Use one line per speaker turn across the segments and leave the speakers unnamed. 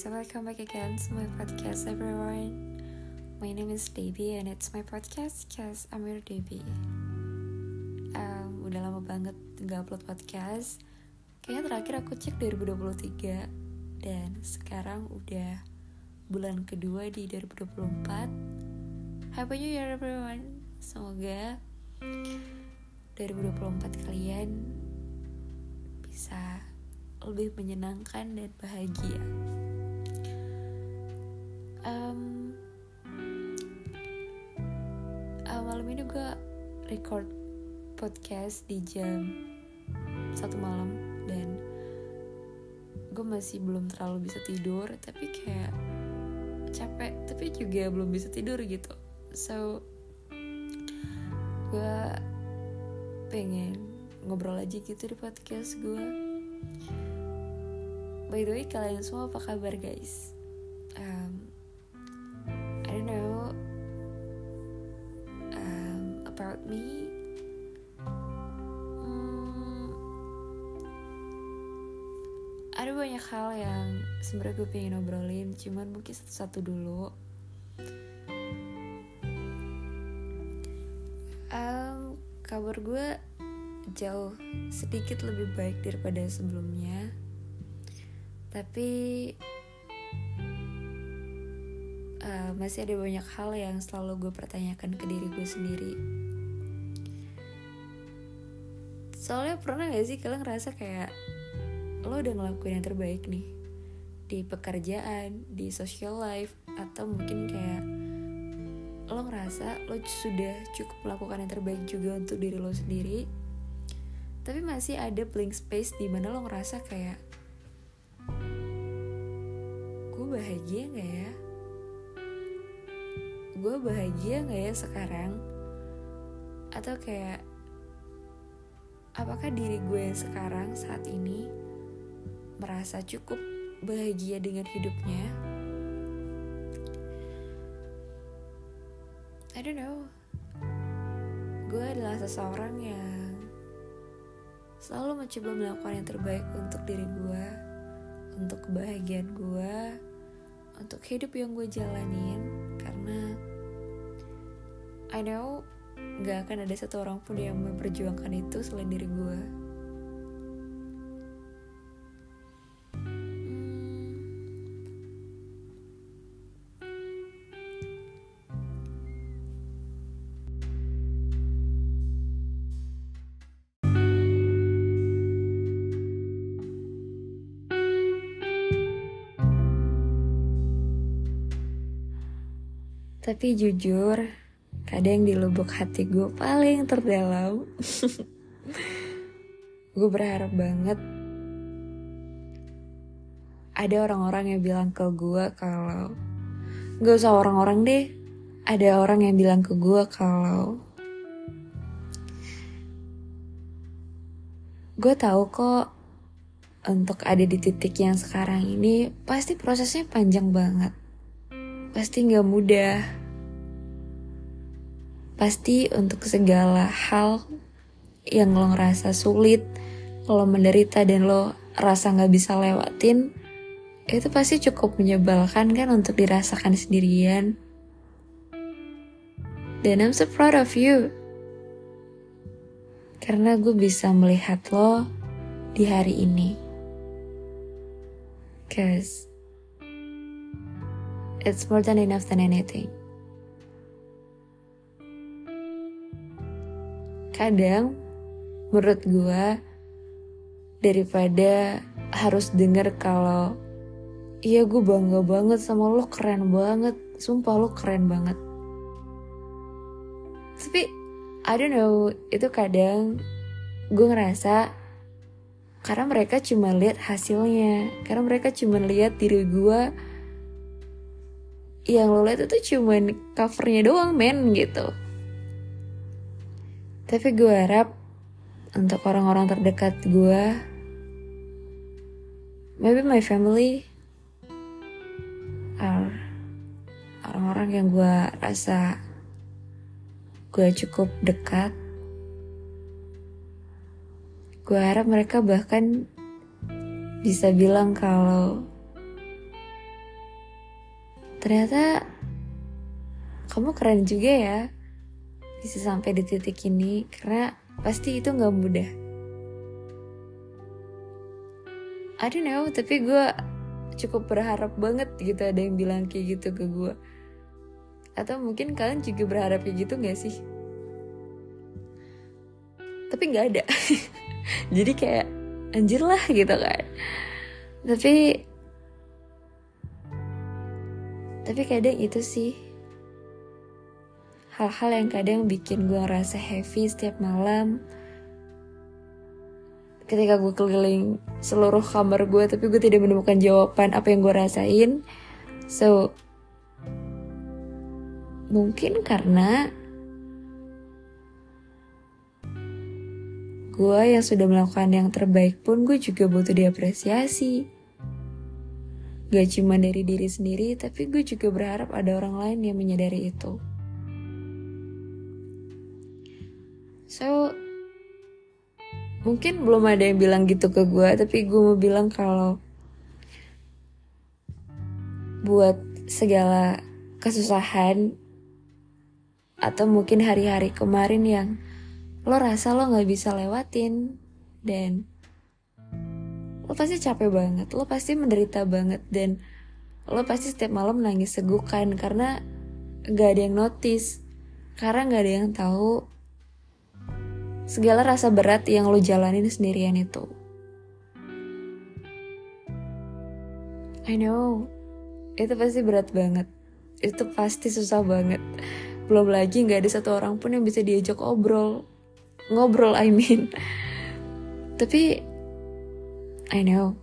so welcome back again to my podcast everyone. My name is Debbie and it's my podcast cause I'm your Debbie um, Udah lama banget gak upload podcast. Kayaknya terakhir aku cek 2023 Dan sekarang udah bulan kedua di 2024 Happy New Year everyone. Semoga 2024 kalian bisa lebih menyenangkan dan bahagia. Um, uh, malam ini gue record podcast di jam satu malam dan gue masih belum terlalu bisa tidur tapi kayak capek tapi juga belum bisa tidur gitu. So gue pengen ngobrol aja gitu di podcast gue by the way kalian semua apa kabar guys about me hmm, ada banyak hal yang sebenarnya gue pengen ngobrolin cuman mungkin satu-satu dulu. Um, kabar gue jauh sedikit lebih baik daripada sebelumnya. Tapi uh, masih ada banyak hal yang selalu gue pertanyakan ke diri gue sendiri soalnya pernah gak sih kalian ngerasa kayak lo udah ngelakuin yang terbaik nih? Di pekerjaan, di social life, atau mungkin kayak lo ngerasa lo sudah cukup melakukan yang terbaik juga untuk diri lo sendiri tapi masih ada blank space di mana lo ngerasa kayak gue bahagia nggak ya? Gue bahagia nggak ya sekarang? Atau kayak apakah diri gue sekarang saat ini merasa cukup bahagia dengan hidupnya? I don't know. Gue adalah seseorang yang selalu mencoba melakukan yang terbaik untuk diri gue untuk kebahagiaan gue untuk hidup yang gue jalanin karena I know gak akan ada satu orang pun yang memperjuangkan itu selain diri gue Tapi jujur, kadang di lubuk hati gue paling terdalam, gue berharap banget ada orang-orang yang bilang ke gue kalau gak usah orang-orang deh, ada orang yang bilang ke gue kalau gue tahu kok untuk ada di titik yang sekarang ini pasti prosesnya panjang banget pasti gak mudah. Pasti untuk segala hal yang lo ngerasa sulit, lo menderita dan lo rasa gak bisa lewatin, itu pasti cukup menyebalkan kan untuk dirasakan sendirian. Dan I'm so proud of you. Karena gue bisa melihat lo di hari ini. Cause It's more than enough than anything. Kadang, menurut gue, daripada harus denger kalau iya gue bangga banget sama lo keren banget. Sumpah lo keren banget. Tapi I don't know itu kadang gue ngerasa karena mereka cuma lihat hasilnya. Karena mereka cuma lihat diri gue yang lo lihat itu cuman covernya doang men gitu tapi gue harap untuk orang-orang terdekat gue maybe my family orang-orang yang gue rasa gue cukup dekat. Gue harap mereka bahkan bisa bilang kalau ternyata kamu keren juga ya bisa sampai di titik ini karena pasti itu nggak mudah. I don't know tapi gue cukup berharap banget gitu ada yang bilang kayak gitu ke gue atau mungkin kalian juga berharap kayak gitu gak sih? Tapi nggak ada. Jadi kayak anjir lah gitu kan. Tapi tapi kadang itu sih hal-hal yang kadang bikin gue ngerasa heavy setiap malam. Ketika gue keliling seluruh kamar gue tapi gue tidak menemukan jawaban apa yang gue rasain. So mungkin karena gue yang sudah melakukan yang terbaik pun gue juga butuh diapresiasi. Gak cuma dari diri sendiri tapi gue juga berharap ada orang lain yang menyadari itu so mungkin belum ada yang bilang gitu ke gue tapi gue mau bilang kalau buat segala kesusahan atau mungkin hari-hari kemarin yang lo rasa lo nggak bisa lewatin dan lo pasti capek banget lo pasti menderita banget dan lo pasti setiap malam nangis segukan karena gak ada yang notice karena gak ada yang tahu segala rasa berat yang lo jalanin sendirian itu. I know, itu pasti berat banget. Itu pasti susah banget. Belum lagi gak ada satu orang pun yang bisa diajak obrol. Ngobrol, I mean. Tapi, I know.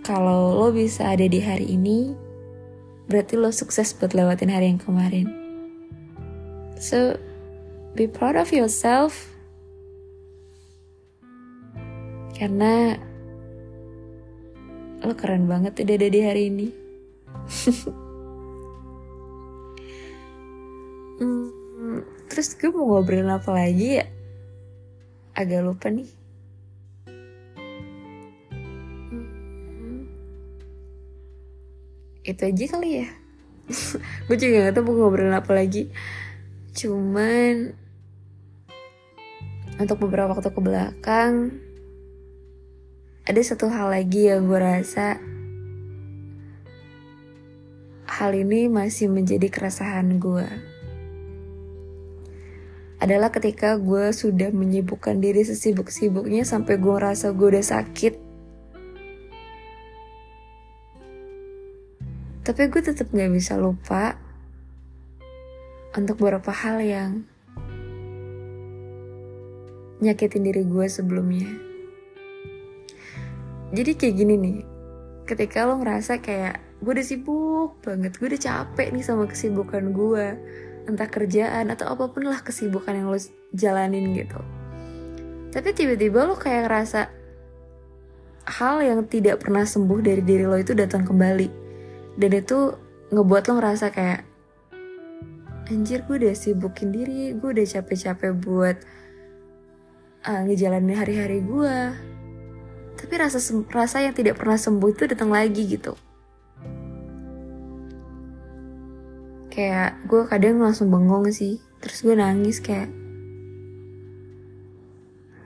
Kalau lo bisa ada di hari ini, berarti lo sukses buat lewatin hari yang kemarin. So, be proud of yourself. Karena lo keren banget udah ada di hari ini. Hmm, terus gue mau ngobrolin apa lagi ya? Agak lupa nih. Hmm, itu aja kali ya. Gue juga gak tau mau ngobrolin apa lagi. Cuman untuk beberapa waktu ke belakang ada satu hal lagi yang gue rasa hal ini masih menjadi keresahan gue adalah ketika gue sudah menyibukkan diri sesibuk-sibuknya sampai gue rasa gue udah sakit. Tapi gue tetap gak bisa lupa untuk beberapa hal yang nyakitin diri gue sebelumnya. Jadi kayak gini nih, ketika lo ngerasa kayak gue udah sibuk banget, gue udah capek nih sama kesibukan gue, entah kerjaan atau apa pun lah kesibukan yang lo jalanin gitu. Tapi tiba-tiba lo kayak ngerasa hal yang tidak pernah sembuh dari diri lo itu datang kembali. Dan itu ngebuat lo ngerasa kayak, anjir gue udah sibukin diri, gue udah capek-capek buat uh, ngejalanin hari-hari gue tapi rasa rasa yang tidak pernah sembuh itu datang lagi gitu. Kayak gue kadang langsung bengong sih terus gue nangis kayak.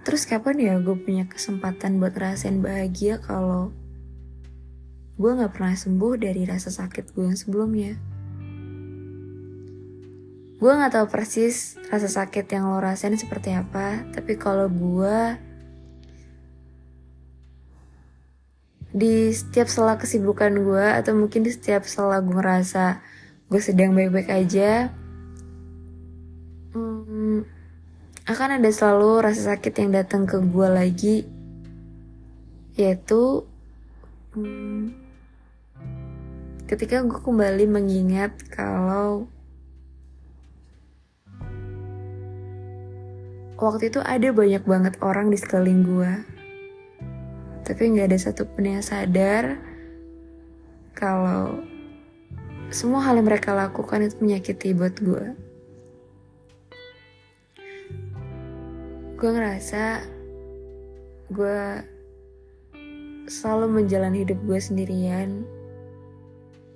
Terus kapan ya gue punya kesempatan buat rasain bahagia kalau gue nggak pernah sembuh dari rasa sakit gue yang sebelumnya gue nggak tahu persis rasa sakit yang lo rasain seperti apa tapi kalau gue di setiap sela kesibukan gue atau mungkin di setiap sela gue ngerasa gue sedang baik-baik aja hmm, akan ada selalu rasa sakit yang datang ke gue lagi yaitu hmm, ketika gue kembali mengingat kalau waktu itu ada banyak banget orang di sekeliling gue. Tapi nggak ada satupun yang sadar kalau semua hal yang mereka lakukan itu menyakiti buat gue. Gue ngerasa gue selalu menjalani hidup gue sendirian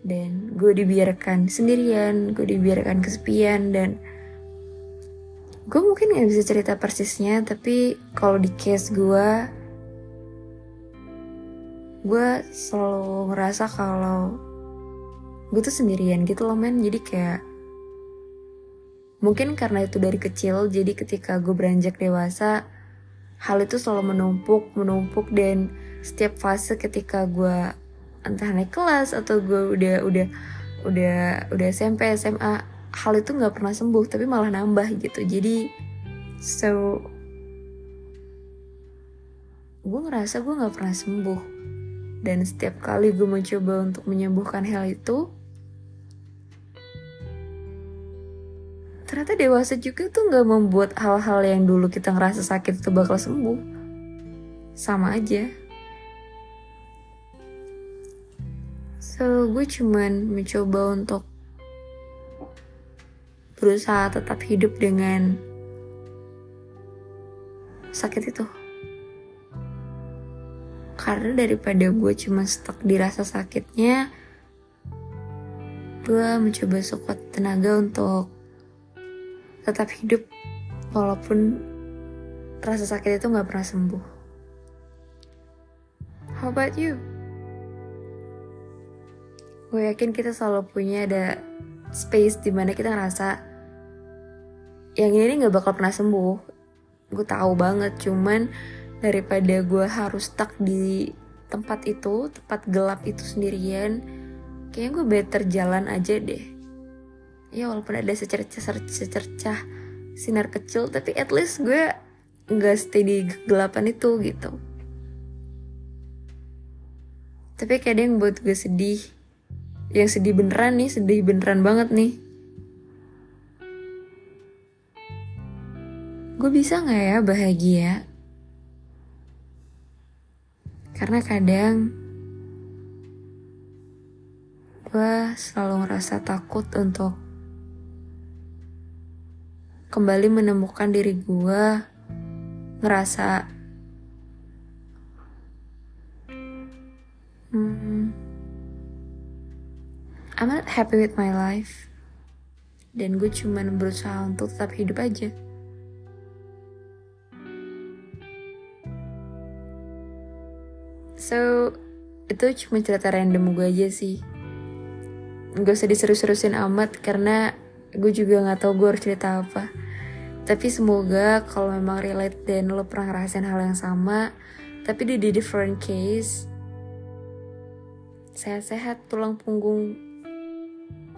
dan gue dibiarkan sendirian gue dibiarkan kesepian dan gue mungkin nggak bisa cerita persisnya tapi kalau di case gue gue selalu ngerasa kalau gue tuh sendirian gitu loh men. Jadi kayak mungkin karena itu dari kecil jadi ketika gue beranjak dewasa hal itu selalu menumpuk menumpuk dan setiap fase ketika gue entah naik kelas atau gue udah udah udah udah SMP SMA hal itu nggak pernah sembuh tapi malah nambah gitu. Jadi so gue ngerasa gue nggak pernah sembuh. Dan setiap kali gue mencoba untuk menyembuhkan hal itu ternyata dewasa juga tuh nggak membuat hal-hal yang dulu kita ngerasa sakit itu bakal sembuh. Sama aja. So, gue cuman mencoba untuk berusaha tetap hidup dengan sakit itu. Karena daripada gue cuma stuck di rasa sakitnya, gue mencoba sekuat tenaga untuk tetap hidup walaupun rasa sakit itu gak pernah sembuh. How about you? gue yakin kita selalu punya ada space di mana kita ngerasa yang ini nggak bakal pernah sembuh. Gue tahu banget cuman daripada gue harus stuck di tempat itu tempat gelap itu sendirian kayaknya gue better jalan aja deh. Ya walaupun ada secercah secercah sinar kecil tapi at least gue nggak stay di kegelapan itu gitu. Tapi kadang buat gue sedih yang sedih beneran nih sedih beneran banget nih. Gue bisa nggak ya bahagia? Karena kadang gue selalu ngerasa takut untuk kembali menemukan diri gue ngerasa hmm, I'm not happy with my life. Dan gue cuman berusaha untuk tetap hidup aja. So, itu cuma cerita random gue aja sih. Gak usah diseru-serusin amat karena gue juga gak tahu gue harus cerita apa. Tapi semoga kalau memang relate dan lo pernah ngerasain hal yang sama, tapi di different case, sehat-sehat tulang punggung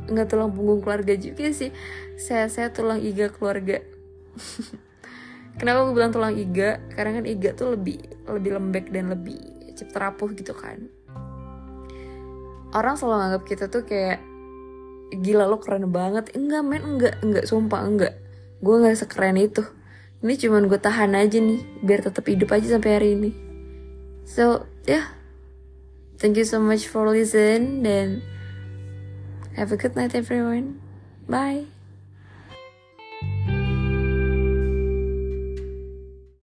nggak tulang punggung keluarga juga sih saya saya tulang iga keluarga. Kenapa gue bilang tulang iga? Karena kan iga tuh lebih lebih lembek dan lebih cepat rapuh gitu kan. Orang selalu nganggap kita tuh kayak gila lo keren banget. Enggak men enggak enggak sumpah enggak. Gue nggak sekeren itu. Ini cuman gue tahan aja nih biar tetap hidup aja sampai hari ini. So ya yeah. thank you so much for listen dan Have a good night, everyone. Bye.